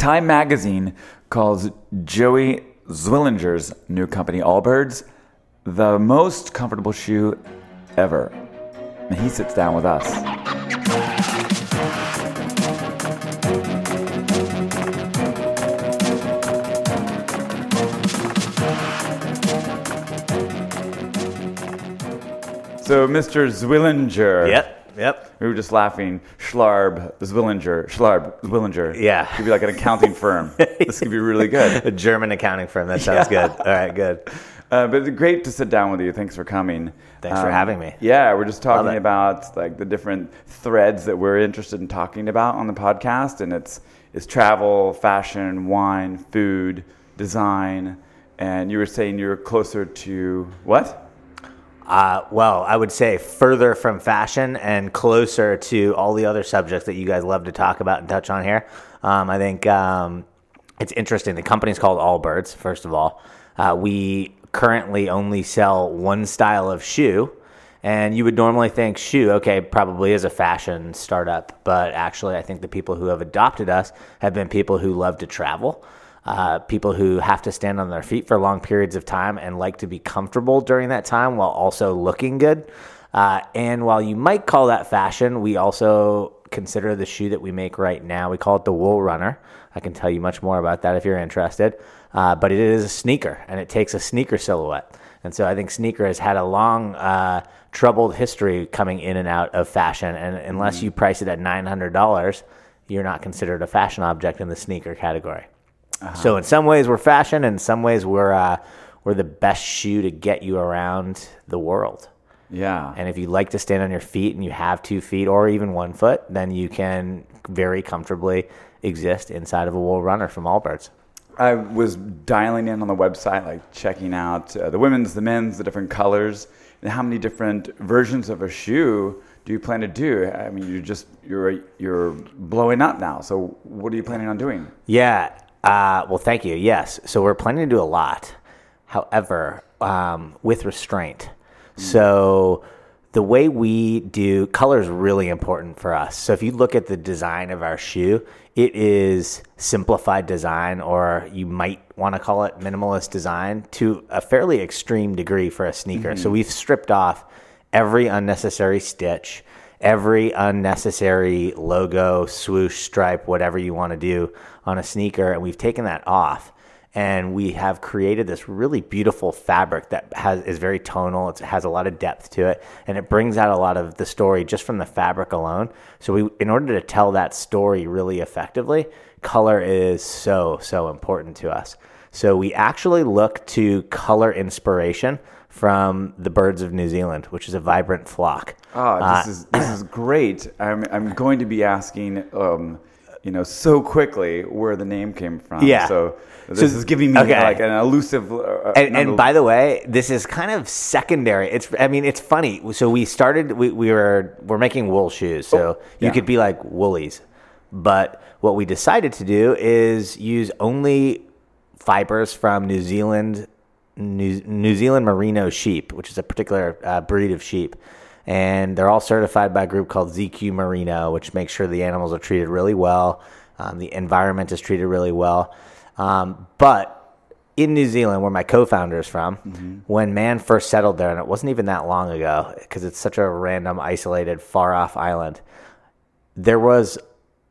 Time magazine calls Joey Zwillinger's new company, Allbirds, the most comfortable shoe ever. And he sits down with us. So, Mr. Zwillinger. Yep, yep. We were just laughing. Schlarb, Zwillinger, Schlarb, Zwillinger. Yeah. Could be like an accounting firm. this could be really good. A German accounting firm. That sounds good. All right, good. Uh, but it's great to sit down with you. Thanks for coming. Thanks for having me. Yeah, we're just talking about like the different threads that we're interested in talking about on the podcast, and it's it's travel, fashion, wine, food, design, and you were saying you're closer to what? Uh, well, I would say further from fashion and closer to all the other subjects that you guys love to talk about and touch on here. Um, I think um, it's interesting. The company's called Allbirds, first of all. Uh, we currently only sell one style of shoe. And you would normally think shoe, okay, probably is a fashion startup. But actually, I think the people who have adopted us have been people who love to travel uh, people who have to stand on their feet for long periods of time and like to be comfortable during that time while also looking good. Uh, and while you might call that fashion, we also consider the shoe that we make right now. We call it the Wool Runner. I can tell you much more about that if you're interested. Uh, but it is a sneaker, and it takes a sneaker silhouette. And so I think sneaker has had a long, uh, troubled history coming in and out of fashion. And unless you price it at $900, you're not considered a fashion object in the sneaker category. So in some ways we're fashion, and in some ways we're uh, we're the best shoe to get you around the world. Yeah. And if you like to stand on your feet and you have two feet or even one foot, then you can very comfortably exist inside of a wool runner from Allbirds. I was dialing in on the website, like checking out uh, the women's, the men's, the different colors, and how many different versions of a shoe do you plan to do? I mean, you're just you're you're blowing up now. So what are you planning on doing? Yeah. Uh, well, thank you. Yes. So we're planning to do a lot. However, um, with restraint. So the way we do color is really important for us. So if you look at the design of our shoe, it is simplified design, or you might want to call it minimalist design to a fairly extreme degree for a sneaker. So we've stripped off every unnecessary stitch, every unnecessary logo, swoosh, stripe, whatever you want to do on a sneaker, and we've taken that off. And we have created this really beautiful fabric that has is very tonal. It has a lot of depth to it, and it brings out a lot of the story just from the fabric alone. So we, in order to tell that story really effectively, color is so so important to us. So we actually look to color inspiration from the birds of New Zealand, which is a vibrant flock. Oh, this Uh, is this is great. I'm I'm going to be asking, um, you know, so quickly where the name came from. Yeah. So this So- is giving me okay. like an elusive. Uh, and, and by the way, this is kind of secondary. It's I mean it's funny. So we started we, we were we're making wool shoes. So Oh, yeah. you could be like woolies. But what we decided to do is use only fibers from New Zealand New, New Zealand merino sheep, which is a particular uh, breed of sheep. And they're all certified by a group called ZQ Merino, which makes sure the animals are treated really well. Um, the environment is treated really well. Um, but in New Zealand, where my co-founder is from, when man first settled there, and it wasn't even that long ago, because it's such a random, isolated, far-off island, there was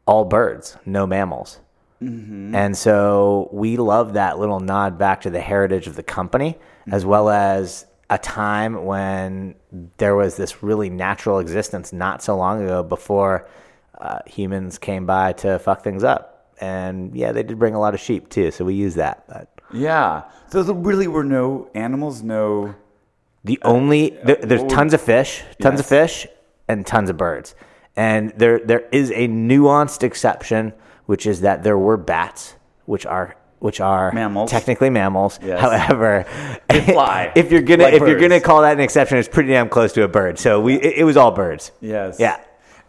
all birds, no mammals. And so we love that little nod back to the heritage of the company, as well as a time when there was this really natural existence not so long ago before uh, humans came by to fuck things up. And yeah, they did bring a lot of sheep too, so we use that. But yeah. So there really were no animals, no. The only there, there's tons of fish, tons Yes. of fish, and tons of birds. And there there is a nuanced exception, which is that there were bats, which are which are Mammals. technically mammals. Yes. However, They fly, if you're gonna like if you're gonna call that an exception, it's pretty damn close to a bird. So we it, it was all birds. Yes. Yeah.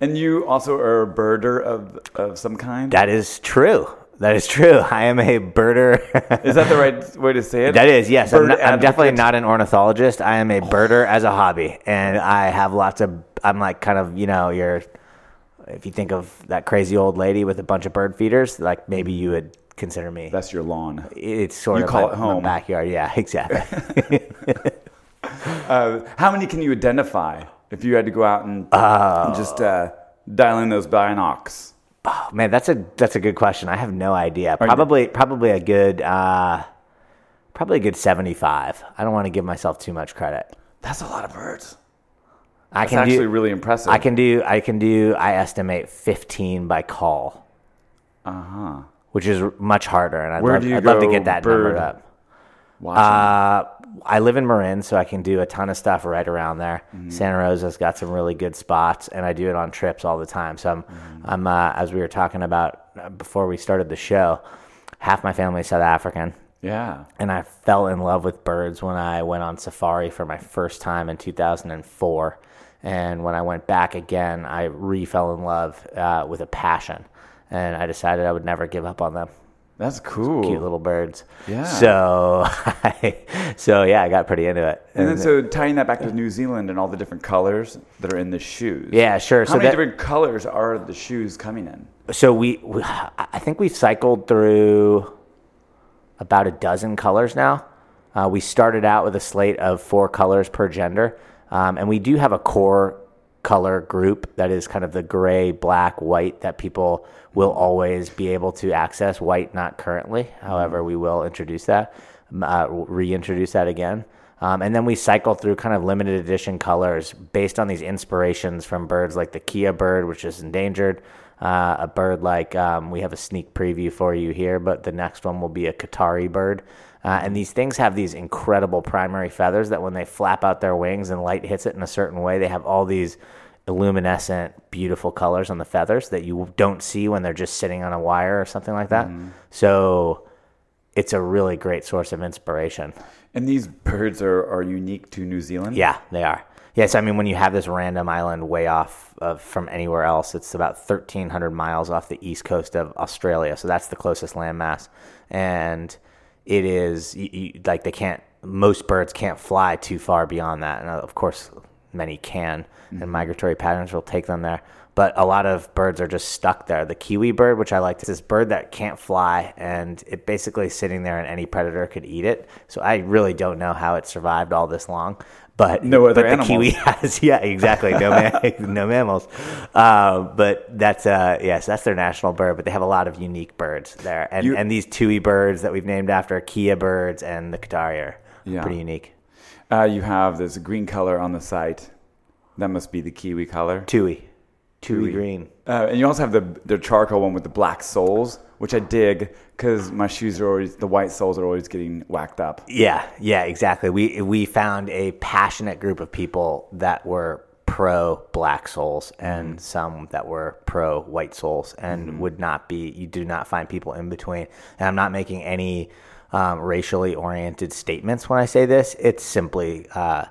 And you also are a birder of of some kind. That is true. That is true. I am a birder. is that the right way to say it? That is, yes. I'm, not- I'm definitely not an ornithologist. I am a birder as a hobby, and I have lots of. I'm like kind of you know your if you think of that crazy old lady with a bunch of bird feeders, like maybe you would consider me. That's your lawn. it's sort you of call my, it home. backyard. Yeah, exactly. Uh, how many can you identify if you had to go out and, Oh. and just uh, dial in those binocs? Oh, man, that's a that's a good question. I have no idea. Probably probably a good uh, probably a good seventy five. I don't want to give myself too much credit. That's a lot of birds. I That's can actually do really impressive. I can do I can do I estimate fifteen by call, Uh huh. which is much harder, and I'd, Where love, do you I'd love to get that bird number up. Watching. Uh, I live in Marin, so I can do a ton of stuff right around there. Mm-hmm. Santa Rosa's got some really good spots, and I do it on trips all the time. So I'm, Mm-hmm. I'm uh, as we were talking about uh, before we started the show, half my family's South African, yeah. and I fell in love with birds when I went on safari for my first time in 2004. And when I went back again, I re fell in love uh, with a passion, and I decided I would never give up on them That's cool. cute little birds. Yeah. So, so yeah, I got pretty into it. And then, so tying that back to New Zealand and all the different colors that are in the shoes. Yeah, sure. How So many that- different colors are the shoes coming in? so we, we, I think we cycled through about a dozen colors now. Uh, we started out with a slate of four colors per gender, um, and we do have a core color group that is kind of the gray, black, white that people will always be able to access. White, not currently. However, we will introduce that, uh, reintroduce that again. Um, and then we cycle through kind of limited edition colors based on these inspirations from birds like the Kea bird, which is endangered. Uh, a bird like um, we have a sneak preview for you here, but the next one will be a Kotare bird. Uh, and these things have these incredible primary feathers that when they flap out their wings and light hits it in a certain way, they have all these luminescent, beautiful colors on the feathers that you don't see when they're just sitting on a wire or something like that. So it's a really great source of inspiration. And these birds are, are unique to New Zealand? Yeah, they are. Yes, I mean when you have this random island way off of, from anywhere else, it's about 1,300 miles off the east coast of Australia. So that's the closest landmass, and it is you, you, like they can't. Most birds can't fly too far beyond that, and of course, many can, and mm-hmm. migratory patterns will take them there. But a lot of birds are just stuck there. The kiwi bird, which I like, is this bird that can't fly, and it basically sitting there, and any predator could eat it. So I really don't know how it survived all this long. But No other but the kiwi has yeah exactly no no mammals uh, but that's uh yes that's their national bird but they have a lot of unique birds there and You- and these tui birds that we've named after kea birds and the kotare are Yeah. pretty unique Uh, you have this green color on the site. That must be the kiwi color. tui tui, green. Uh, and you also have the the charcoal one with the black soles, which I dig because my shoes are always the white soles are always getting whacked up. yeah yeah exactly. We we found a passionate group of people that were pro black soles and some that were pro white soles and would not be you do not find people in between. And i'm not making any um, racially oriented statements when i say this. It's simply uh,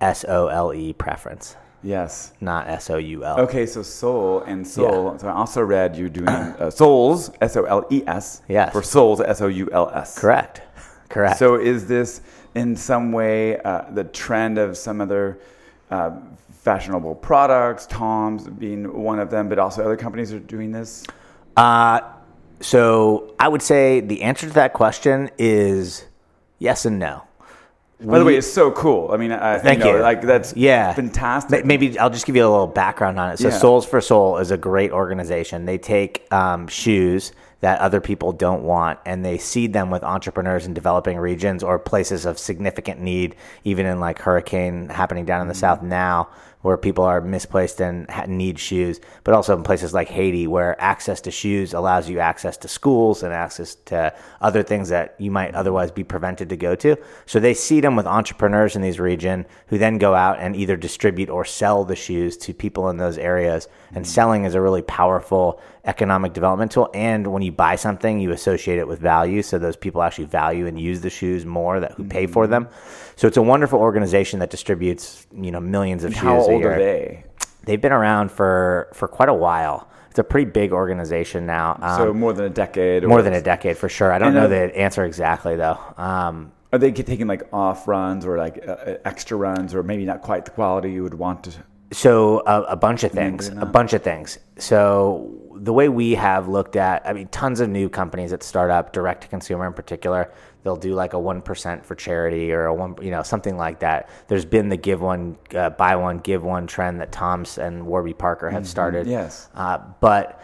s-o-l-e preference Yes. not s-o-u-l Okay, so soul and soul. So I also read you're doing uh, soles, S O L E S. Yes. For souls, S O U L S. correct correct So is this in some way uh, the trend of some other uh, fashionable products, Tom's being one of them, but also other companies are doing this? Uh, so I would say the answer to that question is yes and no. By the way, it's so cool. I mean, I, Thank you. Know, you. Like that's yeah, fantastic. Maybe I'll just give you a little background on it. So Yeah. Soles4Souls is a great organization. They take um, shoes that other people don't want and they seed them with entrepreneurs in developing regions or places of significant need, even in like hurricane happening down in the south now, where people are misplaced and ha- need shoes, but also in places like Haiti, where access to shoes allows you access to schools and access to other things that you might otherwise be prevented to go to. So they seed them with entrepreneurs in these region who then go out and either distribute or sell the shoes to people in those areas. And mm. selling is a really powerful economic development tool. And when you buy something, you associate it with value. So those people actually value and use the shoes more that who pay for them. So it's a wonderful organization that distributes, you know, millions of shoes How a old are they? They've been around for for quite a while. It's a pretty big organization now. Um, So more than a decade. Or more than a decade for sure. I don't And, know uh, the answer exactly though. Um, Are they taking like off runs or like uh, uh, extra runs, or maybe not quite the quality you would want to So a, a bunch of things, a bunch of things. So the way we have looked at, I mean, tons of new companies that start up, direct to consumer in particular, they'll do like a one percent for charity or a one, you know, something like that. There's been the give one, uh, buy one, give one trend that Tom's and Warby Parker have started. Mm-hmm. Yes. Uh, but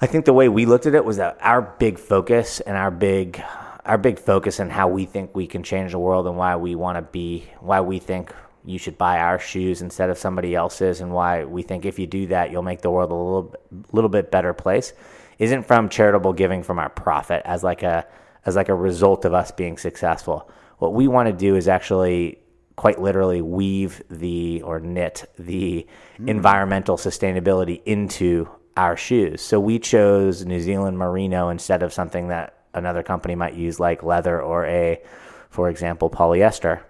I think the way we looked at it was that our big focus and our big our big focus and how we think we can change the world and why we want to be why we think you should buy our shoes instead of somebody else's and why we think if you do that you'll make the world a little little bit better place isn't from charitable giving from our profit as like a as like a result of us being successful. What we want to do is actually quite literally weave the or knit the mm. environmental sustainability into our shoes. So we chose New Zealand merino instead of something that another company might use like leather or a for example polyester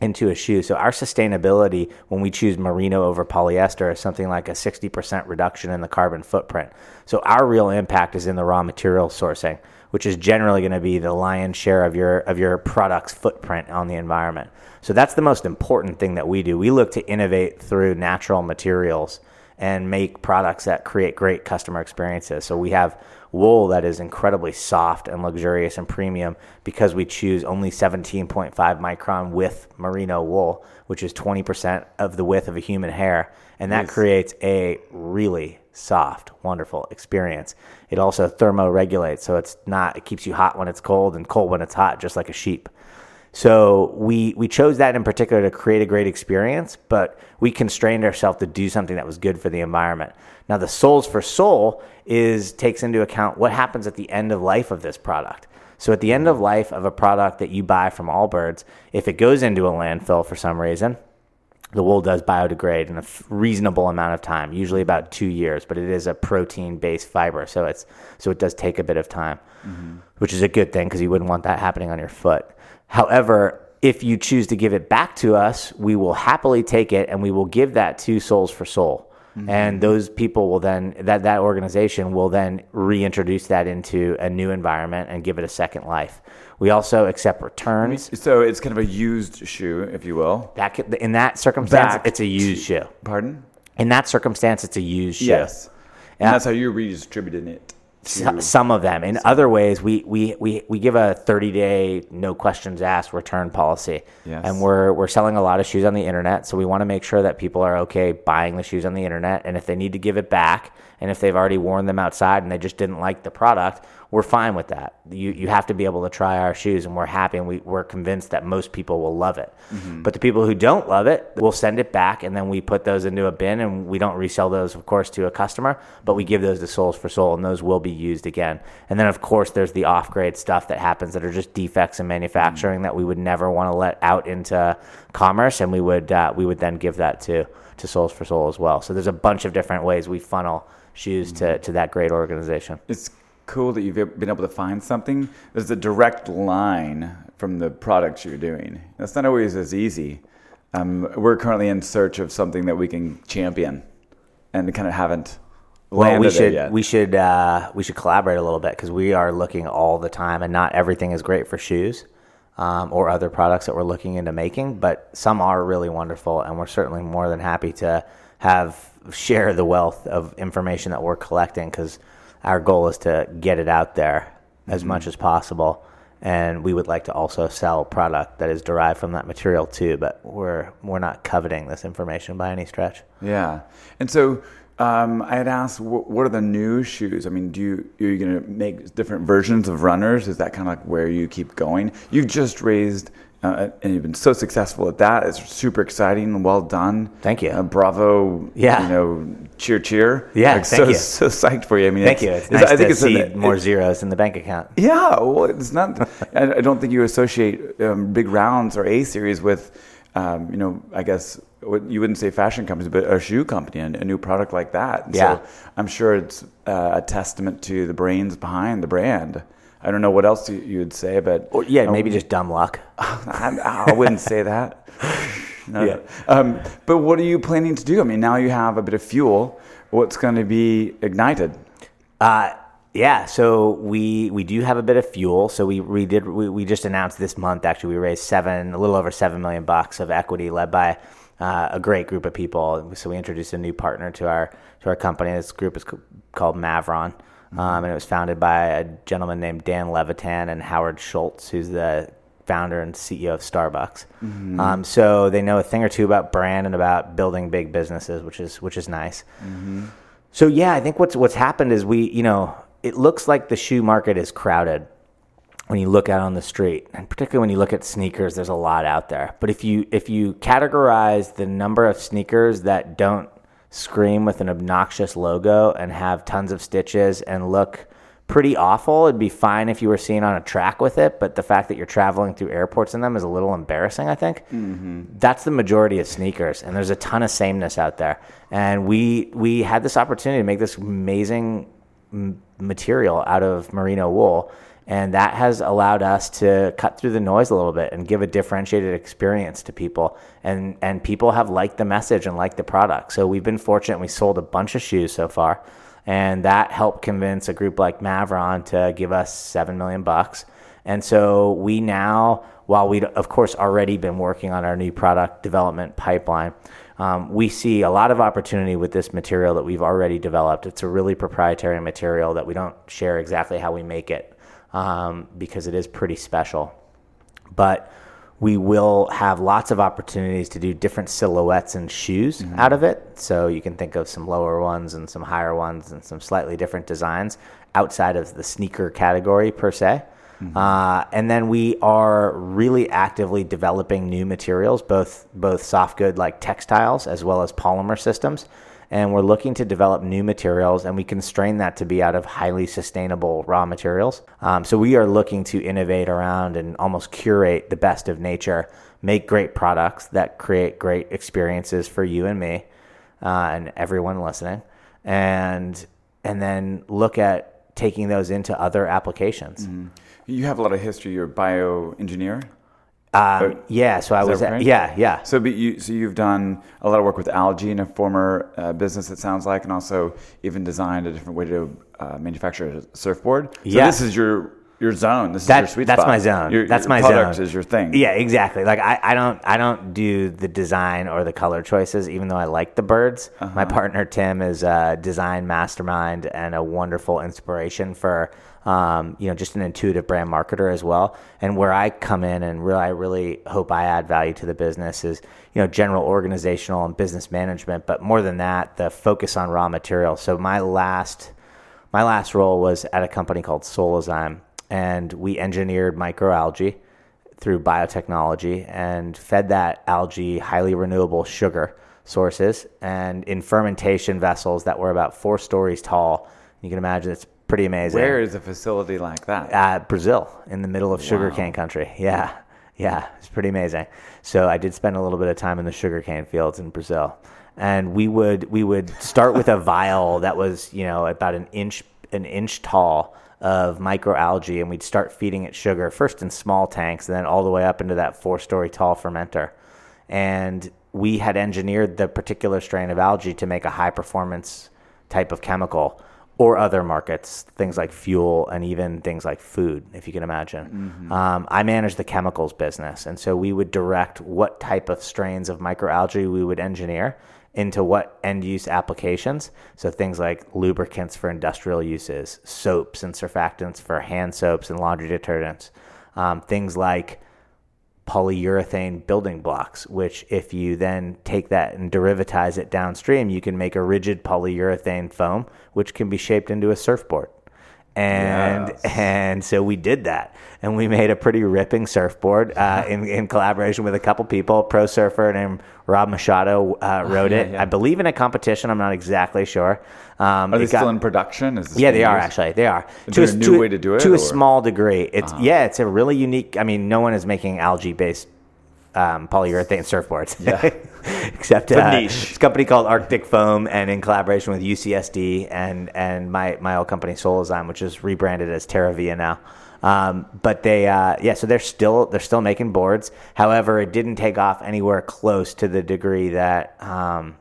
into a shoe. So our sustainability when we choose merino over polyester is something like a 60% reduction in the carbon footprint. So our real impact is in the raw material sourcing, which is generally going to be the lion's share of your of your product's footprint on the environment. So that's the most important thing that we do. We look to innovate through natural materials and make products that create great customer experiences. So we have wool that is incredibly soft and luxurious and premium because we choose only 17.5 micron width merino wool, which is 20% of the width of a human hair. And that Nice. creates a really soft, wonderful experience. It also thermoregulates, so it's not, it keeps you hot when it's cold and cold when it's hot, just like a sheep. So we we chose that in particular to create a great experience, but we constrained ourselves to do something that was good for the environment. Now the Soles4Souls is takes into account what happens at the end of life of this product. So at the end of life of a product that you buy from Allbirds, if it goes into a landfill for some reason, the wool does biodegrade in a f- reasonable amount of time, usually about two years, but it is a protein-based fiber, so it's so it does take a bit of time, mm-hmm. which is a good thing because you wouldn't want that happening on your foot. However, if you choose to give it back to us, we will happily take it and we will give that to Soles4Souls. Mm-hmm. And those people will then that that organization will then reintroduce that into a new environment and give it a second life. We also accept returns. So it's kind of a used shoe, if you will. That could, in that circumstance, Back it's a used shoe. Pardon? In that circumstance, it's a used shoe. Yes. Yeah. And that's how you redistributed it. So- some of them. In other ways, we, we, we, we give a 30 day, no questions asked return policy. Yes. And we're, we're selling a lot of shoes on the internet. So we want to make sure that people are okay buying the shoes on the internet. And if they need to give it back, and if they've already worn them outside and they just didn't like the product, we're fine with that. You, you have to be able to try our shoes, and we're happy and we, we're convinced that most people will love it. Mm-hmm. But the people who don't love it, we'll send it back, and then we put those into a bin, and we don't resell those, of course, to a customer, but we give those to Soles4Souls, and those will be used again. And then, of course, there's the off grade stuff that happens that are just defects in manufacturing mm-hmm. that we would never want to let out into commerce, and we would uh, we would then give that to to Soles4Souls as well. So there's a bunch of different ways we funnel shoes mm-hmm. to, to that great organization. It's cool that you've been able to find something. There's a direct line from the products you're doing. That's not always as easy. Um, we're currently in search of something that we can champion, and kind of haven't Well, we should we should uh, we should collaborate a little bit because we are looking all the time, and not everything is great for shoes um, or other products that we're looking into making. But some are really wonderful, and we're certainly more than happy to have share the wealth of information that we're collecting because our goal is to get it out there as Mm-hmm. much as possible. And we would like to also sell product that is derived from that material too, but we're we're not coveting this information by any stretch. Yeah, and so um, I had asked, wh- what are the new shoes? I mean, do you are you going to make different versions of runners? Is that kind of like where you keep going? You've just raised, uh, and you've been so successful at that. It's super exciting and well done. Thank you. Uh, bravo. Yeah. You know, cheer, cheer. Yeah, Like, thank so, you. So psyched for you. I mean, Thank you. It's it's- nice I think to it's see an- more it- zeros in the bank account. yeah, well, it's not. I I don't think you associate um, big rounds or A series with, um, you know, I guess what you wouldn't say fashion companies, but a shoe company and a new product like that. And Yeah. So I'm sure it's uh, a testament to the brains behind the brand. I don't know what else you, would say, but Or, yeah, maybe just dumb luck. I, I wouldn't say that. No. Yeah. Um, but what are you planning to do? I mean, now you have a bit of fuel. What's going to be ignited? Uh, yeah, so we we do have a bit of fuel. So we we did we, we just announced this month actually we raised seven a little over seven million bucks of equity led by uh, a great group of people. So we introduced a new partner to our to our company. This group is called Mavron, um, and it was founded by a gentleman named Dan Levitan and Howard Schultz, who's the founder and CEO of Starbucks. Mm-hmm. Um, so they know a thing or two about brand and about building big businesses, which is which is nice. Mm-hmm. So yeah, I think what's what's happened is we, you know, it looks like the shoe market is crowded when you look out on the street, and particularly when you look at sneakers, there's a lot out there. But if you if you categorize the number of sneakers that don't scream with an obnoxious logo and have tons of stitches and look pretty awful. It'd be fine if you were seen on a track with it, but the fact that you're traveling through airports in them is a little embarrassing, I think. Mm-hmm. That's the majority of sneakers, and there's a ton of sameness out there. And we we had this opportunity to make this amazing m- material out of merino wool. And that has allowed us to cut through the noise a little bit and give a differentiated experience to people. And, and people have liked the message and liked the product. So we've been fortunate. We sold a bunch of shoes so far and that helped convince a group like Mavron to give us seven million bucks. And so we now, while we'd of course already been working on our new product development pipeline, um, we see a lot of opportunity with this material that we've already developed. It's a really proprietary material that we don't share exactly how we make it um, because it is pretty special. But we will have lots of opportunities to do different silhouettes and shoes mm-hmm. out of it. So you can think of some lower ones and some higher ones and some slightly different designs outside of the sneaker category per se. Mm-hmm. Uh, and then we are really actively developing new materials, both both soft good like textiles as well as polymer systems and we're looking to develop new materials and we constrain that to be out of highly sustainable raw materials. Um, so we are looking to innovate around and almost curate the best of nature make great products that create great experiences for you and me uh, and everyone listening and and then look at taking those into other applications. Mm-hmm. you have a lot of history. You're a bioengineer um, yeah, so I was, right? yeah, yeah. So, but you, so you've done a lot of work with algae in a former uh, business. It sounds like, and also even designed a different way to uh, manufacture a surfboard. So yeah. this is your your zone. This that, is your sweet that's spot. my zone. Your, that's your my product zone. is your thing. Yeah, exactly. Like I, I don't I don't do the design or the color choices, even though I like the birds. Uh-huh. My partner Tim is a design mastermind and a wonderful inspiration for um, you know, just an intuitive brand marketer as well. And where I come in and really, I really hope I add value to the business is, you know, general organizational and business management. But more than that, the focus on raw materials. So my last, my last role was at a company called Solazyme, and we engineered microalgae through biotechnology and fed that algae highly renewable sugar sources and in fermentation vessels that were about four stories tall. You can imagine it's pretty amazing. Where is a facility like that? Uh, Brazil, in the middle of sugarcane wow. country. Yeah, yeah, it's pretty amazing. So I did spend a little bit of time in the sugarcane fields in Brazil, and we would we would start with a vial that was you know about an inch an inch tall of microalgae, and we'd start feeding it sugar first in small tanks, and then all the way up into that four story tall fermenter, and we had engineered the particular strain of algae to make a high performance type of chemical or other markets, things like fuel and even things like food, if you can imagine. Mm-hmm. Um, I manage the chemicals business, and so we would direct what type of strains of microalgae we would engineer into what end use applications. So things like lubricants for industrial uses, soaps and surfactants for hand soaps and laundry detergents, um, things like polyurethane building blocks, which if you then take that and derivatize it downstream, you can make a rigid polyurethane foam, which can be shaped into a surfboard and yes. and so we did that and we made a pretty ripping surfboard uh, in, in collaboration with a couple people pro surfer named rob machado uh, wrote oh, yeah, it yeah. i believe in a competition i'm not exactly sure um, are they still in production yeah they are actually they are is to a, new to, way to do it to or? a small degree it's uh-huh. yeah it's a really unique i mean no one is making algae based um, polyurethane surfboards. Yeah. Except uh, niche. It's a company called Arctic Foam, and in collaboration with UCSD and and my my old company Solazyme, which is rebranded as TerraVia now. Um, but they, uh, yeah, so they're still they're still making boards. However, it didn't take off anywhere close to the degree that um,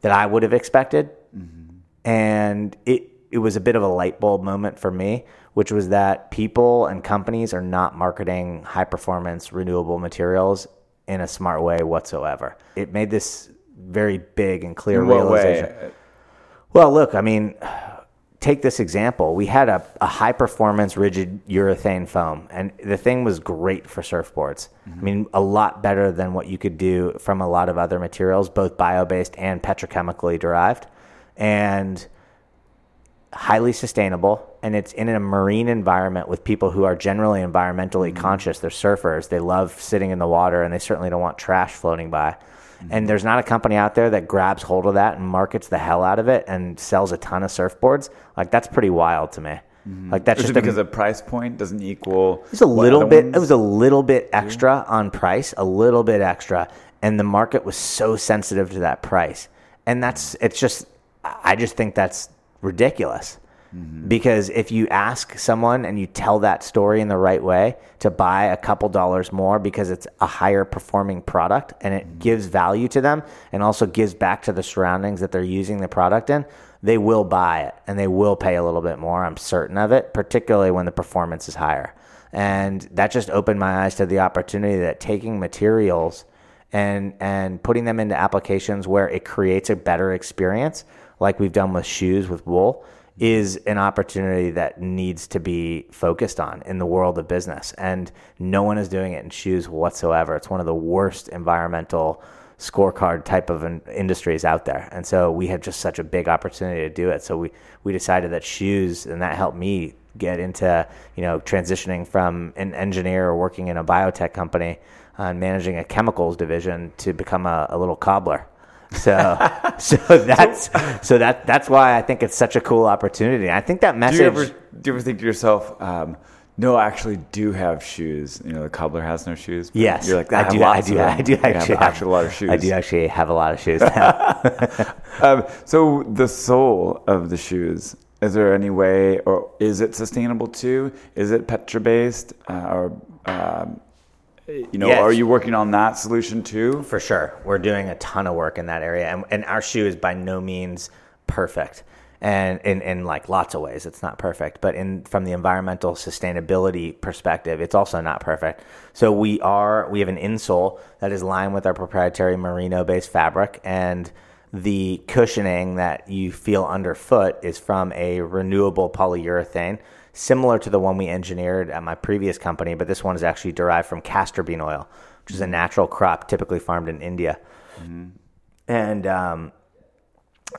that I would have expected, mm-hmm. and it it was a bit of a light bulb moment for me which was that people and companies are not marketing high performance renewable materials in a smart way whatsoever. It made this very big and clear realization. way? Well, look, I mean, take this example. We had a, a high performance rigid urethane foam, and the thing was great for surfboards. I mean, a lot better than what you could do from a lot of other materials, both bio based and petrochemically derived. And highly sustainable and it's in a marine environment with people who are generally environmentally mm-hmm. conscious they're surfers they love sitting in the water and they certainly don't want trash floating by mm-hmm. and there's not a company out there that grabs hold of that and markets the hell out of it and sells a ton of surfboards like that's pretty wild to me mm-hmm. like that's just it a- because the price point doesn't equal? it's a little bit. ones It was a little bit extra on price, a little bit extra, and the market was so sensitive to that price. And that's it's just. I just think that's ridiculous. Mm-hmm. Because if you ask someone and you tell that story in the right way to buy a couple dollars more because it's a higher performing product and Mm-hmm. it gives value to them and also gives back to the surroundings that they're using the product in, they will buy it and they will pay a little bit more. I'm certain of it, particularly when the performance is higher. And that just opened my eyes to the opportunity that taking materials and and putting them into applications where it creates a better experience, like we've done with shoes with wool, is an opportunity that needs to be focused on in the world of business. And no one is doing it in shoes whatsoever. It's one of the worst environmental scorecard type of in- industries out there. And so we had just such a big opportunity to do it. So we, we decided that shoes, and that helped me get into, you know, transitioning from an engineer or working in a biotech company uh, and managing a chemicals division to become a, a little cobbler. So, so that's so that that's why I think it's such a cool opportunity. I think that Do message. you ever do you ever think to yourself, um, no, I actually do have shoes. You know, the cobbler has no shoes. Yes, you're like I have do. I do. I do have actually actually a lot of shoes. I do actually have a lot of shoes. Um, so the sole of the shoes. Is there any way, or is it sustainable too? Is it petra based, uh, or um, you know, Yes. are you working on that solution too? For sure. We're doing a ton of work in that area. And, and our shoe is by no means perfect. And in, in like lots of ways, it's not perfect. But in from the environmental sustainability perspective, it's also not perfect. So we are we have an insole that is lined with our proprietary merino based fabric and the cushioning that you feel underfoot is from a renewable polyurethane, similar to the one we engineered at my previous company, but this one is actually derived from castor bean oil, which is a natural crop typically farmed in India. And um,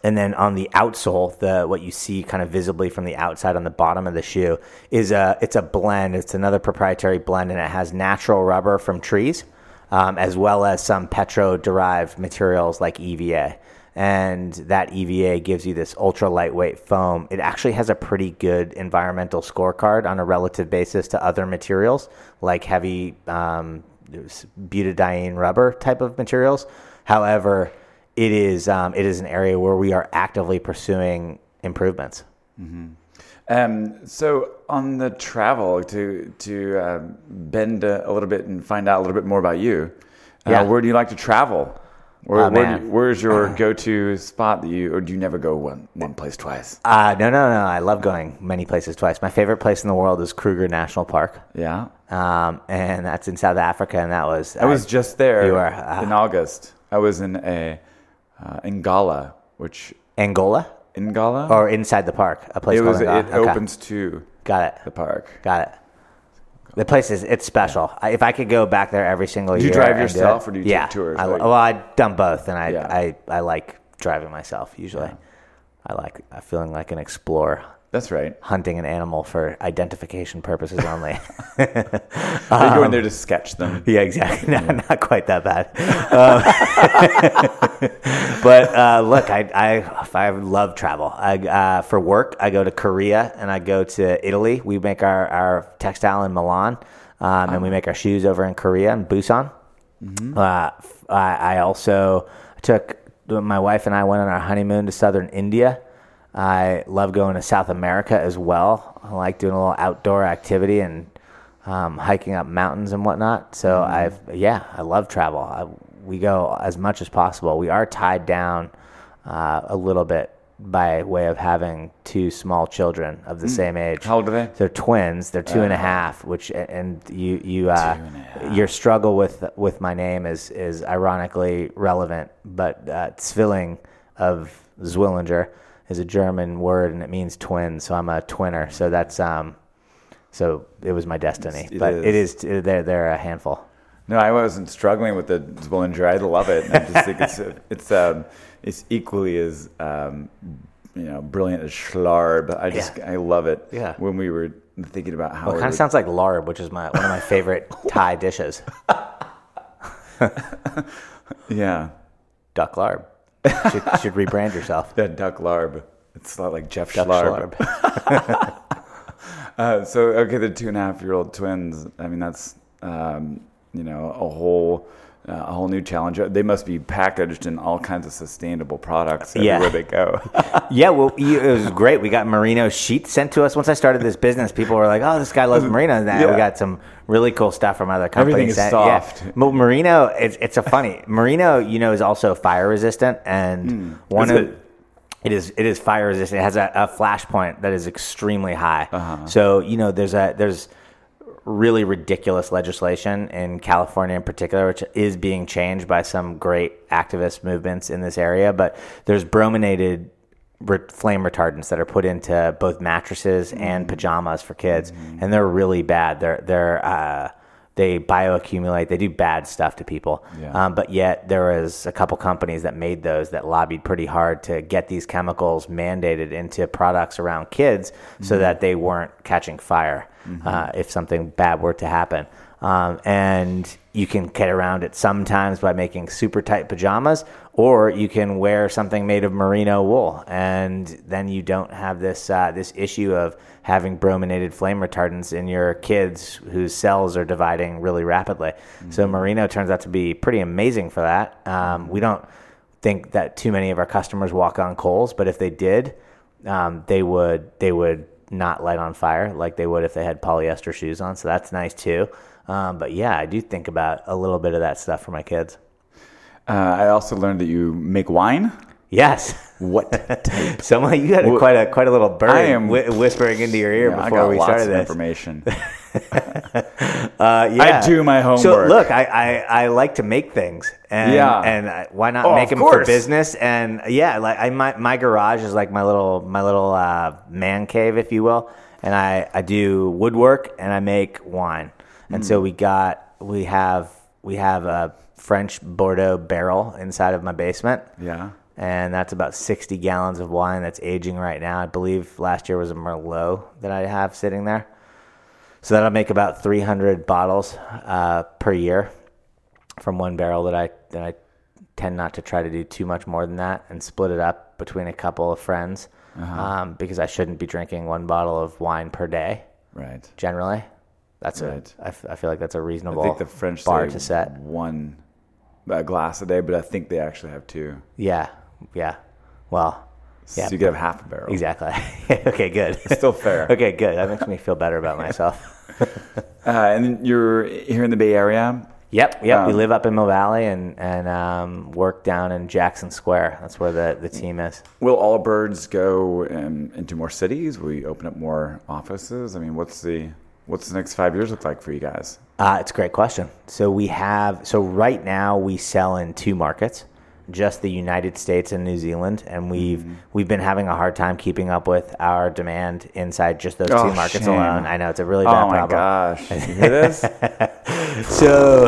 and then on the outsole, the what you see kind of visibly from the outside on the bottom of the shoe is a it's a blend. It's another proprietary blend, and it has natural rubber from trees, um, as well as some petro derived materials like EVA. And that EVA gives you this ultra lightweight foam. It actually has a pretty good environmental scorecard on a relative basis to other materials like heavy um, butadiene rubber type of materials. However, it is um, it is an area where we are actively pursuing improvements. Um, so on the travel to to uh, bend a, a little bit and find out a little bit more about you, uh, Yeah. where do you like to travel? Where, Oh, where you- where's your go-to spot that you, or do you never go one one place twice? Uh, no, no, no. I love going many places twice. My favorite place in the world is Kruger National Park, Yeah, um, and that's in South Africa. And that was I was just there You are, uh, in August. I was in a uh, Ngala, which Angola Ngala. or inside the park. A place it called was. Angola. It Okay. opens to Got it. the park. Got it. The place is it's special. I, if I could go back there every single year. Do you drive yourself or do you take yeah, tours, I, like- well, I've done both, and I, Yeah. I I like driving myself usually. I like feeling like an explorer. That's right. hunting an animal for identification purposes only. Are you Um, going there to sketch them? yeah, exactly. Not, not quite that bad. Um, but uh, look, I, I I love travel. I, uh, for work, I go to Korea and I go to Italy. We make our, our textile in Milan, um, and we make our shoes over in Korea and Busan. Uh, f- I, I also took my wife and I went on our honeymoon to southern India. I love going to South America as well. I like doing a little outdoor activity and um, hiking up mountains and whatnot. So I've yeah, I love travel. I, we go as much as possible. We are tied down uh, a little bit by way of having two small children of the same age. How old are they? They're twins. They're two and a half. Which and you you uh, Two and a half. your struggle with with my name is is ironically relevant. But uh, Zwilling of Zwillinger is a German word and it means twin. So I'm a twinner. So that's um. So it was my destiny. It but it is. is they're they're a handful. No, I wasn't struggling with the Zwillinger. I love it. I just think it's it's um, it's equally as um, you know brilliant as Schlarb. I just Yeah. I love it. Yeah. When we were thinking about how Well, it kind of would- sounds like larb, which is my one of my favorite Thai dishes. yeah, Duck larb. Should, should rebrand yourself. that duck larb. It's a lot like Jeff Duck Schlarb. schlarb. Uh, so okay, the two and a half year old twins. I mean, that's um, you know a whole uh, a whole new challenge. They must be packaged in all kinds of sustainable products Yeah. everywhere they go. Yeah, well, it was great. We got merino sheets sent to us. Once I started this business, people were like, "Oh, this guy loves merino." And Yeah. we got some really cool stuff from other companies. Everything is soft. Yeah. Well, merino, it's, it's a funny merino. You know, is also fire resistant, and one Hmm. Is of it? It is it is fire resistant. It has a, a flash point that is extremely high. Uh-huh. So you know there's a there's really ridiculous legislation in California in particular, which is being changed by some great activist movements in this area. But there's brominated re- flame retardants that are put into both mattresses and pajamas for kids, and they're really bad. They're they're uh, they bioaccumulate. They do bad stuff to people. Yeah. Um, but yet there was a couple companies that made those that lobbied pretty hard to get these chemicals mandated into products around kids so that they weren't catching fire uh, if something bad were to happen. Um, and you can get around it sometimes by making super tight pajamas, or you can wear something made of merino wool, and then you don't have this uh, this issue of having brominated flame retardants in your kids whose cells are dividing really rapidly. So merino turns out to be pretty amazing for that. Um, we don't think that too many of our customers walk on coals, but if they did, um, they would they would not light on fire like they would if they had polyester shoes on. So that's nice too. Um, but yeah, I do think about a little bit of that stuff for my kids. Uh, I also learned that you make wine. Yes. What type? So my, you had a, quite a quite a little bird I am- whi- whispering into your ear Yeah, I before got we lots started of this. information. Uh, yeah. I do my homework. So look, I, I, I like to make things, and Yeah. and I, why not Oh, make them for business? And yeah, like I my my garage is like my little my little uh, man cave, if you will. And I I do woodwork and I make wine. And Hmm. so we got we have we have a French Bordeaux barrel inside of my basement yeah. and that's about 60 gallons of wine that's aging right now. I believe last year was a Merlot that I have sitting there. So that'll make about 300 bottles uh, per year from one barrel that I that I tend not to try to do too much more than that and split it up between a couple of friends um, because I shouldn't be drinking one bottle of wine per day Right. generally. That's Right. a I, f- I feel like that's a reasonable I think the French bar to set. one a glass a day, but I think they actually have two. Yeah, yeah. Well, So Yeah, you get half a barrel. exactly. okay, good. Still fair. Okay, good. That makes me feel better about myself. Uh, and you're here in the Bay Area. Yep, yep. we Um, live up in Mill Valley and and um, work down in Jackson Square. That's where the, the team is. Will Allbirds go um, into more cities? Will you open up more offices? I mean, what's the what's the next five years look like for you guys? Uh, it's a great question. So we have so right now we sell in two markets, just the United States and New Zealand, and we've Mm-hmm. we've been having a hard time keeping up with our demand inside just those Oh, two markets shame. alone. I know it's a really bad problem. Oh my problem. gosh! You hear this? So,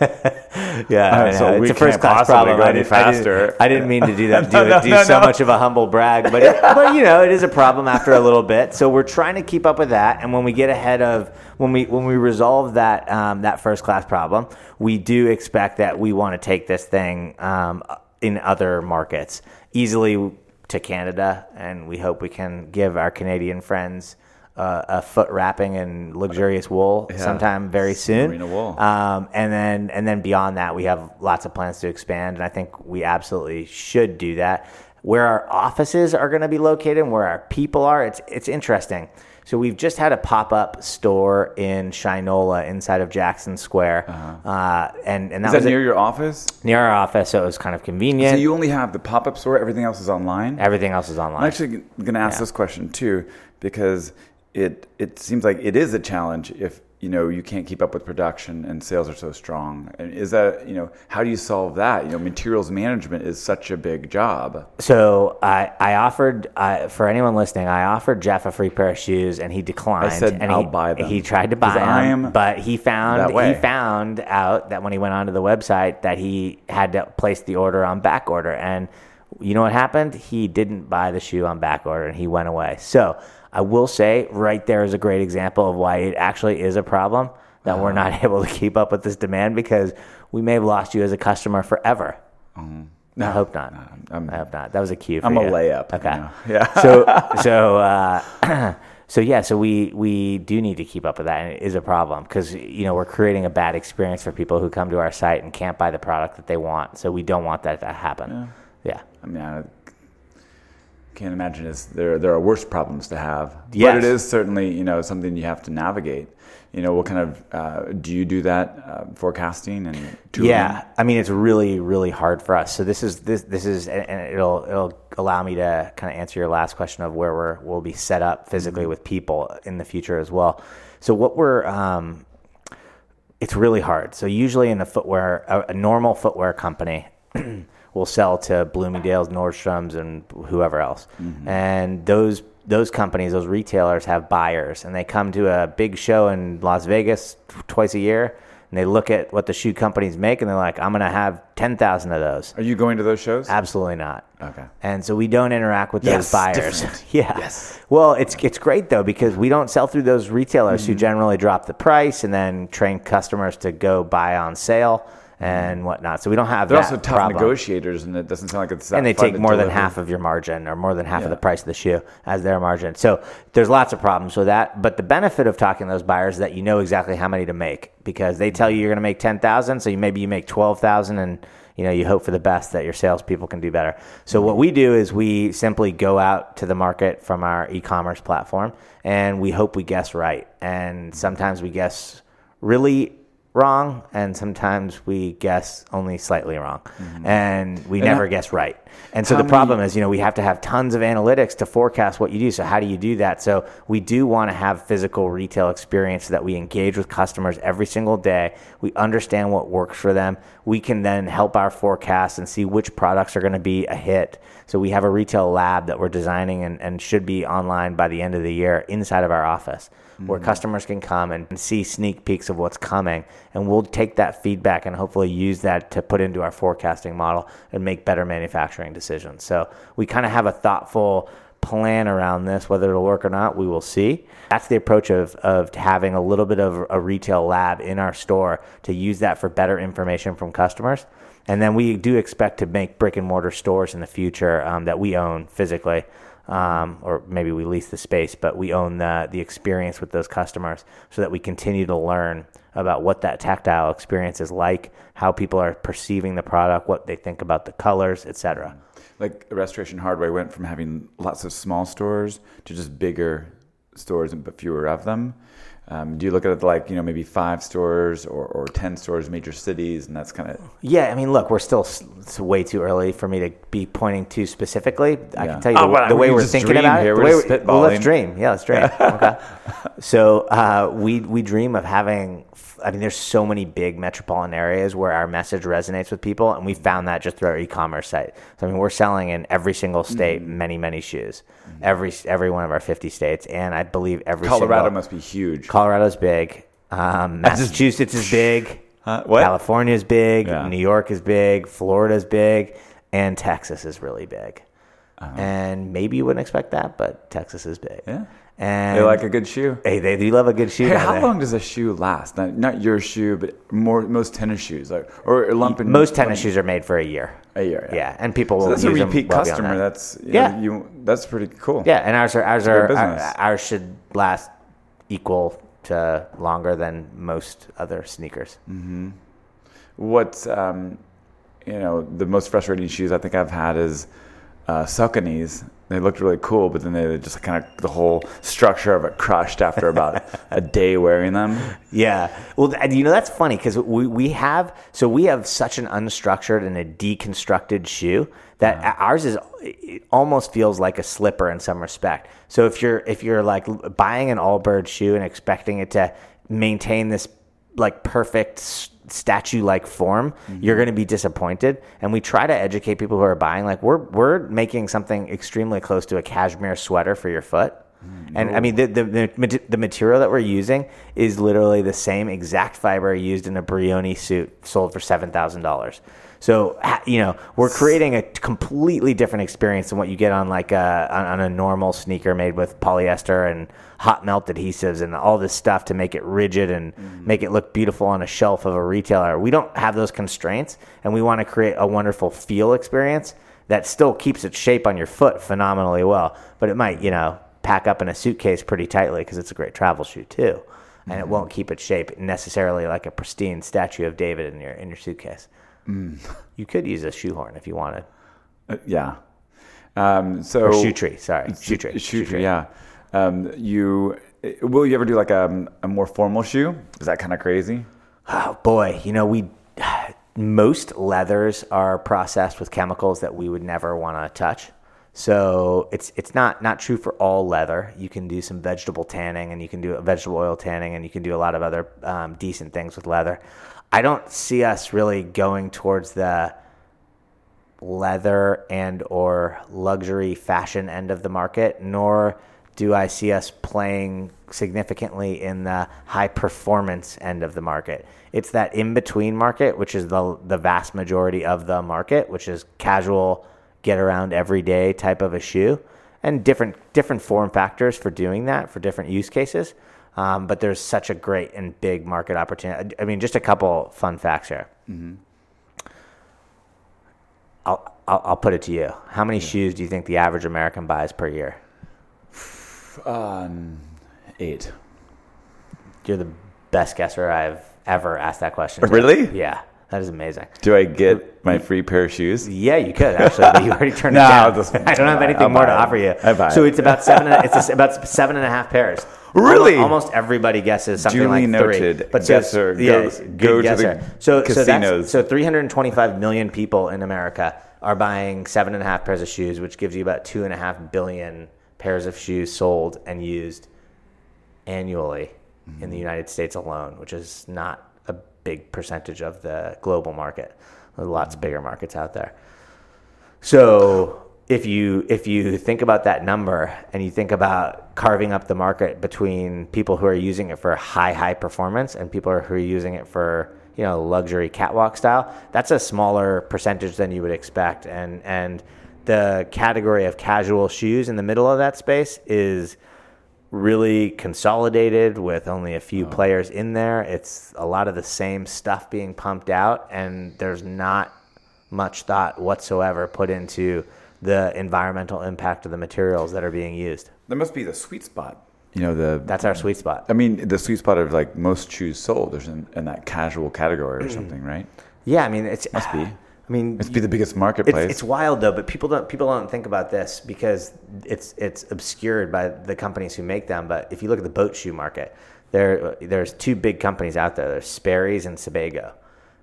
yeah, Uh, so it's a first class problem. I didn't, I didn't- faster. I didn't mean to do that. Do, No, no, do no, so much of a humble brag, but it, but you know, it is a problem after a little bit. So we're trying to keep up with that. And when we get ahead of when we when we resolve that um, that first class problem, we do expect that we want to take this thing um, in other markets easily to Canada, and we hope we can give our Canadian friends. Uh, a foot wrapping in luxurious wool sometime very soon. Merino wool. Um, and then and then beyond that, we have lots of plans to expand, and I think we absolutely should do that. Where our offices are going to be located, and where our people are, it's it's interesting. So we've just had a pop up store in Shinola inside of Jackson Square, uh and and that Uh-huh. Is was that it- near your office? near our office, so it was kind of convenient. So you only have the pop up store. Everything else is online. Everything else is online. I'm actually going to ask this question too, because it it seems like it is a challenge if you know you can't keep up with production and sales are so strong. And is that you know how do you solve that? You know, materials management is such a big job. So I, I offered uh, for anyone listening, I offered Jeff a free pair of shoes, and he declined. I said, and "I'll he, buy them." He tried to buy them, but he found he found out that when he went onto the website that he had to place the order on back order, and you know what happened? He didn't buy the shoe on back order, and he went away. So I will say, right there is a great example of why it actually is a problem that we're Uh-huh. not able to keep up with this demand because we may have lost you as a customer forever. No, I hope not. I hope not. That was a cue. For I'm a layup, Okay. you know. Yeah. So so uh, so yeah. So we we do need to keep up with that, and it is a problem because you know we're creating a bad experience for people who come to our site and can't buy the product that they want. So we don't want that to happen. Yeah. I mean, I can't imagine is there there are worse problems to have. Yes. But it is certainly you know something you have to navigate. You know, what kind of uh, do you do that uh, forecasting and tooling? Yeah, I mean it's really really hard for us. So this is this this is and it'll it'll allow me to kind of answer your last question of where we're we'll be set up physically with people in the future as well. So what we're um, it's really hard. So usually in a footwear a, a normal footwear company will sell to Bloomingdale's, Nordstrom's, and whoever else, and those those companies, those retailers have buyers, and they come to a big show in Las Vegas twice a year, and they look at what the shoe companies make, and they're like, "I'm going to have ten thousand of those." Are you going to those shows? Absolutely not. Okay. And so we don't interact with Yes, those buyers. yeah. Yes. Well, it's it's great though because we don't sell through those retailers Mm-hmm. who generally drop the price and then train customers to go buy on sale and whatnot. So we don't have They're also tough problem. negotiators, and it doesn't sound like it's that And they take more than half of your margin or more than half of the price of the shoe as their margin. So there's lots of problems with that. But the benefit of talking to those buyers is that you know exactly how many to make because they tell you you're going to make 10,000. So you, maybe you make 12,000 and you know, you hope for the best that your salespeople can do better. So what we do is we simply go out to the market from our e-commerce platform and we hope we guess right. And sometimes we guess really wrong and sometimes we guess only slightly wrong. And we never how- guess right. And so the problem many- is you know we have to have tons of analytics to forecast what you do. So how do you do that? So we do want to have physical retail experience so that we engage with customers every single day. We understand what works for them. We can then help our forecast and see which products are going to be a hit. So we have a retail lab that we're designing and, and should be online by the end of the year inside of our office where customers can come and see sneak peeks of what's coming and we'll take that feedback and hopefully use that to put into our forecasting model and make better manufacturing decisions. So we kind of have a thoughtful plan around this whether it'll work or not we will see. That's the approach of, of having a little bit of a retail lab in our store to use that for better information from customers. And then we do expect to make brick and mortar stores in the future um, that we own physically um, or maybe we lease the space, but we own the the experience with those customers, so that we continue to learn about what that tactile experience is like, how people are perceiving the product, what they think about the colors, etc. Like Restoration Hardware went from having lots of small stores to just bigger stores, but fewer of them. Um, do you look at it like you know maybe five stores or, or ten stores, major cities, and that's kind of Yeah, I mean, look, we're still it's way too early for me to be pointing to specifically. I Yeah. can tell you Oh, the, well, the we way we're thinking about here. it. the We're way just we- well, let's dream. Yeah, let's dream. okay. So uh, we we dream of having. I mean, there's so many big metropolitan areas where our message resonates with people, and we found that just through our e-commerce site. So I mean, we're selling in every single state Mm-hmm. many many shoes, every every one of our 50 states, and I believe every Colorado single, must be huge. Colorado's big. Um, Massachusetts is big. Huh? What? California is big. Yeah. New York is big. Florida is big. And Texas is really big. Uh-huh. And maybe you wouldn't expect that, but Texas is big. Yeah. And They like a good shoe. hey, they do love a good shoe. Hey, how there. long does a shoe last? Not, not your shoe, but more most tennis shoes, like or lumping. Most tennis shoes are made for a year. A year, yeah. and people will So that's a repeat well customer. that. That's you Yeah. know, you. That's pretty cool. Yeah, and ours are ours are business. our- ours should last equal to longer than most other sneakers. What's um, you know the most frustrating shoes I think I've had is uh, Saucony's. They looked really cool, but then they just kind of the whole structure of it crushed after about a day wearing them. Yeah. Well, you know that's funny because we we have so we have such an unstructured and a deconstructed shoe that ours is it almost feels like a slipper in some respect. So if you're if you're like buying an Allbird shoe and expecting it to maintain this like perfect statue like form, you're mm-hmm. going to be disappointed. And we try to educate people who are buying like we're we're making something extremely close to a cashmere sweater for your foot. Mm-hmm. And I mean, the, the, the, the material that we're using is literally the same exact fiber used in a Brioni suit sold for $7,000. So, you know, we're creating a completely different experience than what you get on like a, on, on a normal sneaker made with polyester and hot melt adhesives and all this stuff to make it rigid and mm-hmm. make it look beautiful on a shelf of a retailer. We don't have those constraints and we want to create a wonderful feel experience that still keeps its shape on your foot phenomenally well, but it might, you know, pack up in a suitcase pretty tightly because it's a great travel shoe too, and it mm-hmm. won't keep its shape necessarily like a pristine statue of David in your in your suitcase. You could use a shoehorn if you wanted, Uh, yeah. Um, so or shoe tree. Sorry, shoe tree. Shoe tree, yeah. Um, you will you ever do like a, a more formal shoe? Is that kind of crazy? Oh boy, you know we most leathers are processed with chemicals that we would never want to touch. So it's it's not not true for all leather. You can do some vegetable tanning, and you can do vegetable oil tanning, and you can do a lot of other um, decent things with leather. I don't see us really going towards the leather and or luxury fashion end of the market, nor do I see us playing significantly in the high performance end of the market. It's that in between market, which is the the vast majority of the market, which is casual, get around every day type of a shoe, and different different form factors for doing that for different use cases. Um, but there's such a great and big market opportunity. I mean, just a couple fun facts here. I'll, I'll I'll put it to you. How many shoes do you think the average American buys per year? Um, eight. You're the best guesser I've ever asked that question. to. Really? Yeah, that is amazing. Do I get my free pair of shoes? Yeah, you could actually, but you already turned it down. just- I don't have anything more to offer you. I buy so it's about seven. and- It's about seven and a half pairs. Really? Almost, almost everybody guesses something Duly like three. noted. But Guesser, so, yeah, go- go to the guesser. so, so casinos. that's so 325 million people in America are buying seven and a half pairs of shoes, which gives you about two and a half billion pairs of shoes sold and used annually in the mm-hmm. United States alone, which is not a big percentage of the global market. There are lots mm-hmm. bigger markets out there. So if you if you think about that number and you think about carving up the market between people who are using it for high high performance and people who are using it for you know luxury catwalk style, that's a smaller percentage than you would expect. And and the category of casual shoes in the middle of that space is really consolidated with only a few oh. players in there. It's a lot of the same stuff being pumped out, and there's not much thought whatsoever put into the environmental impact of the materials that are being used. That must be the sweet spot. You know the. That's our sweet spot. I mean, the sweet spot of like most shoes sold is in, in that casual category or mm-hmm. something, right? Yeah, I mean it's Must be. I mean, it's be the biggest marketplace. it's wild though, but people don't people don't think about this because it's it's obscured by the companies who make them. But if you look at the boat shoe market, there there's two big companies out there. There's Sperry's and Sebago,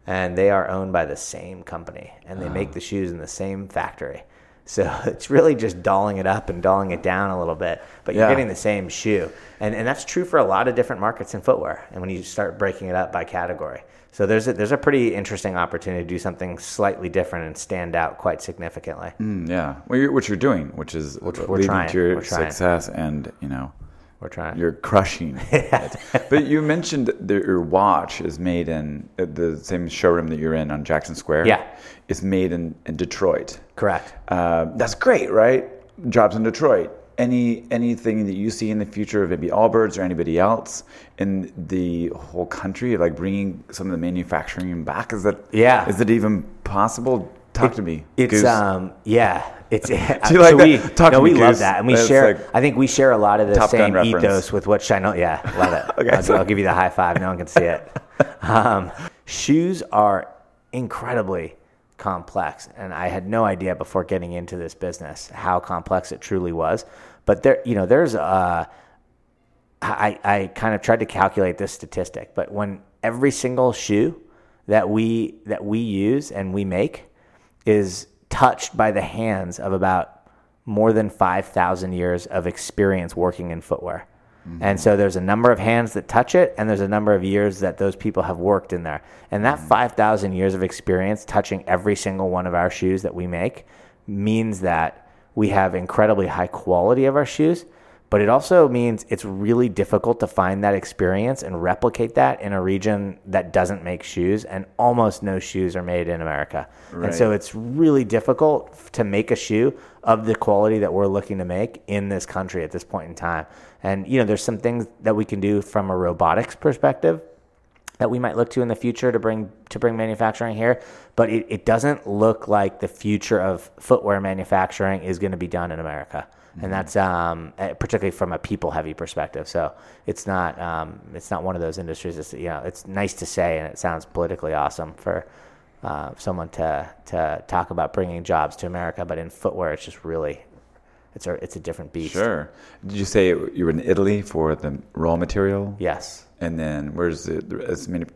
and they are owned by the same company, and they make the shoes in the same factory. So it's really just dolling it up and dolling it down a little bit, but you're Yeah. getting the same shoe, and and that's true for a lot of different markets in footwear. And when you start breaking it up by category, so there's a, there's a pretty interesting opportunity to do something slightly different and stand out quite significantly. Mm, yeah, well, you're, what you're doing, which is we're leading trying, to your success, and you know, We're trying. you're crushing it. But you mentioned that your watch is made in uh, the same showroom that you're in on Jackson Square. Yeah. it's made in, in Detroit. Correct. Uh, that's great, right? Jobs in Detroit. Any anything that you see in the future of maybe Allbirds or anybody else in the whole country, like bringing some of the manufacturing back? Is that Yeah. Is it even possible? Talk to me. It's Goose. um yeah. It's Do you like so that? we Talk no we love that and we share. like I think we share a lot of the same ethos with what Shino. Yeah, love it. Okay, I'll, sorry. I'll give you the high five. No one can see it. Um, shoes are incredibly complex, and I had no idea before getting into this business how complex it truly was. But there, you know, there's uh, I I kind of tried to calculate this statistic, but when every single shoe that we that we use and we make is touched by the hands of about more than 5,000 years of experience working in footwear. Mm-hmm. And so there's a number of hands that touch it, and there's a number of years that those people have worked in there. And that mm-hmm. 5,000 years of experience touching every single one of our shoes that we make means that we have incredibly high quality of our shoes, but it also means it's really difficult to find that experience and replicate that in a region that doesn't make shoes, and almost no shoes are made in America. Right. And so it's really difficult to make a shoe of the quality that we're looking to make in this country at this point in time. And you know, there's some things that we can do from a robotics perspective that we might look to in the future to bring to bring manufacturing here, but it, it doesn't look like the future of footwear manufacturing is going to be done in America and that's um, eh, particularly from a people heavy perspective. So it's not um, it's not one of those industries. It's you know it's nice to say, and it sounds politically awesome for uh, someone to to talk about bringing jobs to America, but in footwear, it's just really it's a it's a different beast. Sure. Did you say you were in Italy for the raw material? Yes. And then where's the,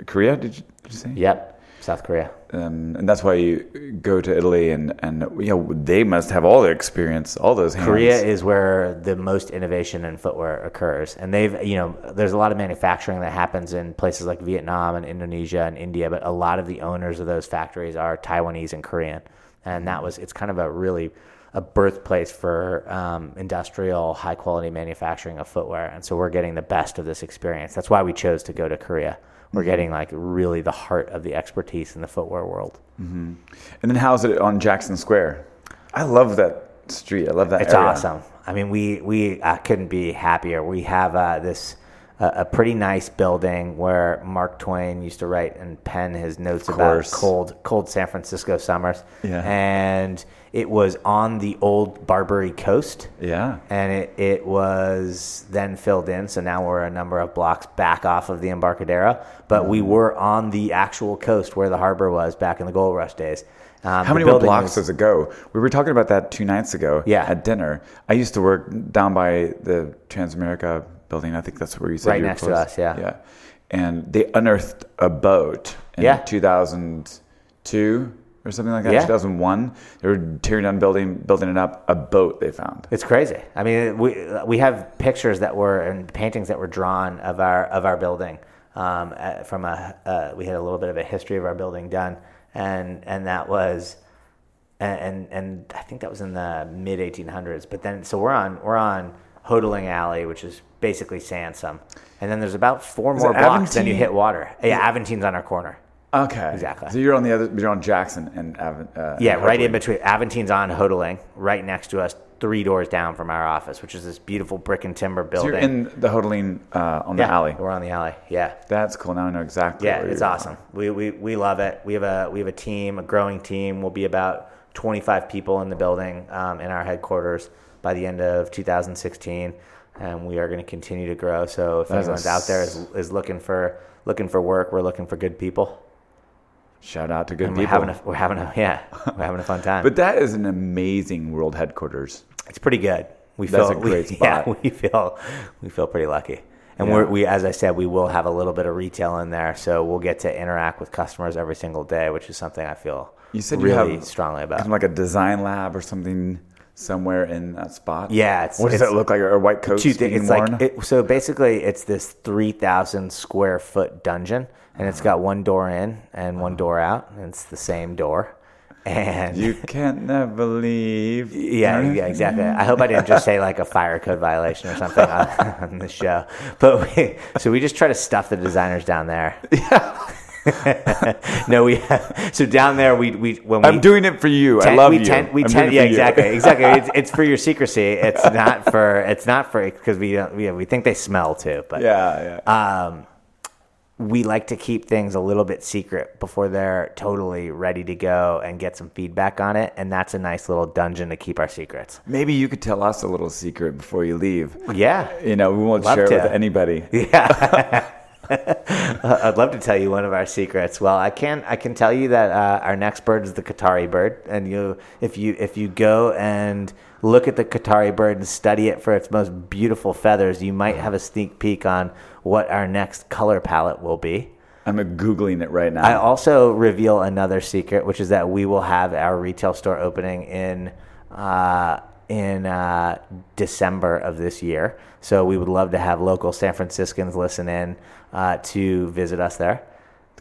Korea? Did you, did you say? Yep. South Korea. Um, and that's why you go to Italy, and and you know they must have all the experience, all those. Hands. Korea is where the most innovation in footwear occurs, and they've you know there's a lot of manufacturing that happens in places like Vietnam and Indonesia and India, but a lot of the owners of those factories are Taiwanese and Korean, and that was it's kind of a really a birthplace for um, industrial high quality manufacturing of footwear, and so we're getting the best of this experience. That's why we chose to go to Korea we're getting like really the heart of the expertise in the footwear world. Mm-hmm. And then how's it on Jackson Square? I love that street. I love that. It's area. awesome. I mean, we we uh, couldn't be happier. We have uh, this uh, a pretty nice building where Mark Twain used to write and pen his notes about cold cold San Francisco summers. Yeah. And it was on the old Barbary coast. Yeah. And it, it was then filled in. So now we're a number of blocks back off of the Embarcadero. But mm-hmm. we were on the actual coast where the harbor was back in the gold rush days. Um, How many more blocks was, does it go? We were talking about that two nights ago yeah. at dinner. I used to work down by the Transamerica building. I think that's where you said right next close. to us. Yeah. Yeah. And they unearthed a boat in yeah. 2002 or something like that. Yeah. 2001. They were tearing down building, building it up. A boat they found. It's crazy. I mean, we we have pictures that were and paintings that were drawn of our of our building. Um, from a uh, we had a little bit of a history of our building done, and and that was. And, and, and I think that was in the mid 1800s. But then, so we're on we're on Hotaling Alley, which is basically Sansome, and then there's about four is more blocks. Aventine? Then you hit water. Yeah, Aventine's on our corner. Okay. Exactly. So you're on the other, you're on Jackson and uh, yeah, and right in between. Aventine's on Hotaling, right next to us, three doors down from our office, which is this beautiful brick and timber building. So you're in the Hotaling uh, on yeah, the alley. We're on the alley. Yeah. That's cool. Now I know exactly. Yeah, it's awesome. We, we we love it. We have a we have a team, a growing team. We'll be about 25 people in the building um, in our headquarters by the end of 2016 and we are going to continue to grow. So if That's anyone's out there is, is looking for looking for work, we're looking for good people. Shout out to good and people. We're having a, we're having a yeah, we're having a fun time. but that is an amazing world headquarters. It's pretty good. We That's feel a great we, spot. Yeah, we feel we feel pretty lucky. And yeah. we're, we, as I said, we will have a little bit of retail in there, so we'll get to interact with customers every single day, which is something I feel you said really you have strongly about. Kind of like a design lab or something somewhere in that spot? Yeah. It's, what does it's, that look like? A white coat? Two things. It's worn? like it, so. Basically, it's this three thousand square foot dungeon, and it's got one door in and one door out, and it's the same door. And you can't never leave. Yeah, yeah, exactly. I hope I didn't just say like a fire code violation or something on, on the show. But we, so we just try to stuff the designers down there. Yeah. no, we have, so down there we we when we I'm doing it for you. I love we you. Tend, we I'm tend, yeah, exactly, exactly. It's, it's for your secrecy. It's not for it's not for because we don't we, we think they smell too. But yeah, yeah. Um, we like to keep things a little bit secret before they're totally ready to go and get some feedback on it. And that's a nice little dungeon to keep our secrets. Maybe you could tell us a little secret before you leave. Yeah. You know, we won't Love share to. it with anybody. Yeah. I'd love to tell you one of our secrets. Well, I can I can tell you that uh, our next bird is the Kotare bird, and you if you if you go and look at the Kotare bird and study it for its most beautiful feathers, you might have a sneak peek on what our next color palette will be. I'm googling it right now. I also reveal another secret, which is that we will have our retail store opening in uh, in uh, December of this year. So we would love to have local San Franciscans listen in uh, to visit us there,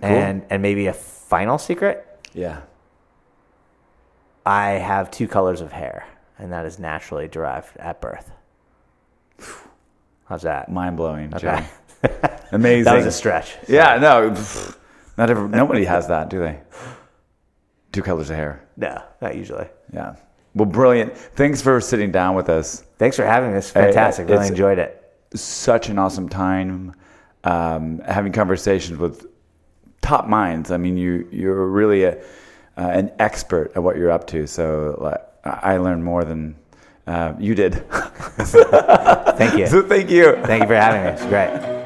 and and maybe a final secret. yeah. I have two colors of hair, and that is naturally derived at birth. How's that? Mind blowing. Okay. Amazing. That was a stretch. Yeah, no. Not ever, nobody has that, do they? Two colors of hair. No, not usually. Yeah. Well, brilliant. Thanks for sitting down with us. Thanks for having us. Fantastic. really enjoyed it. Such an awesome time um, having conversations with top minds. I mean, you you're really a, uh, an expert at what you're up to. So like, I I learned more than uh, you did. Thank you. so thank you. Thank you for having me. It's great.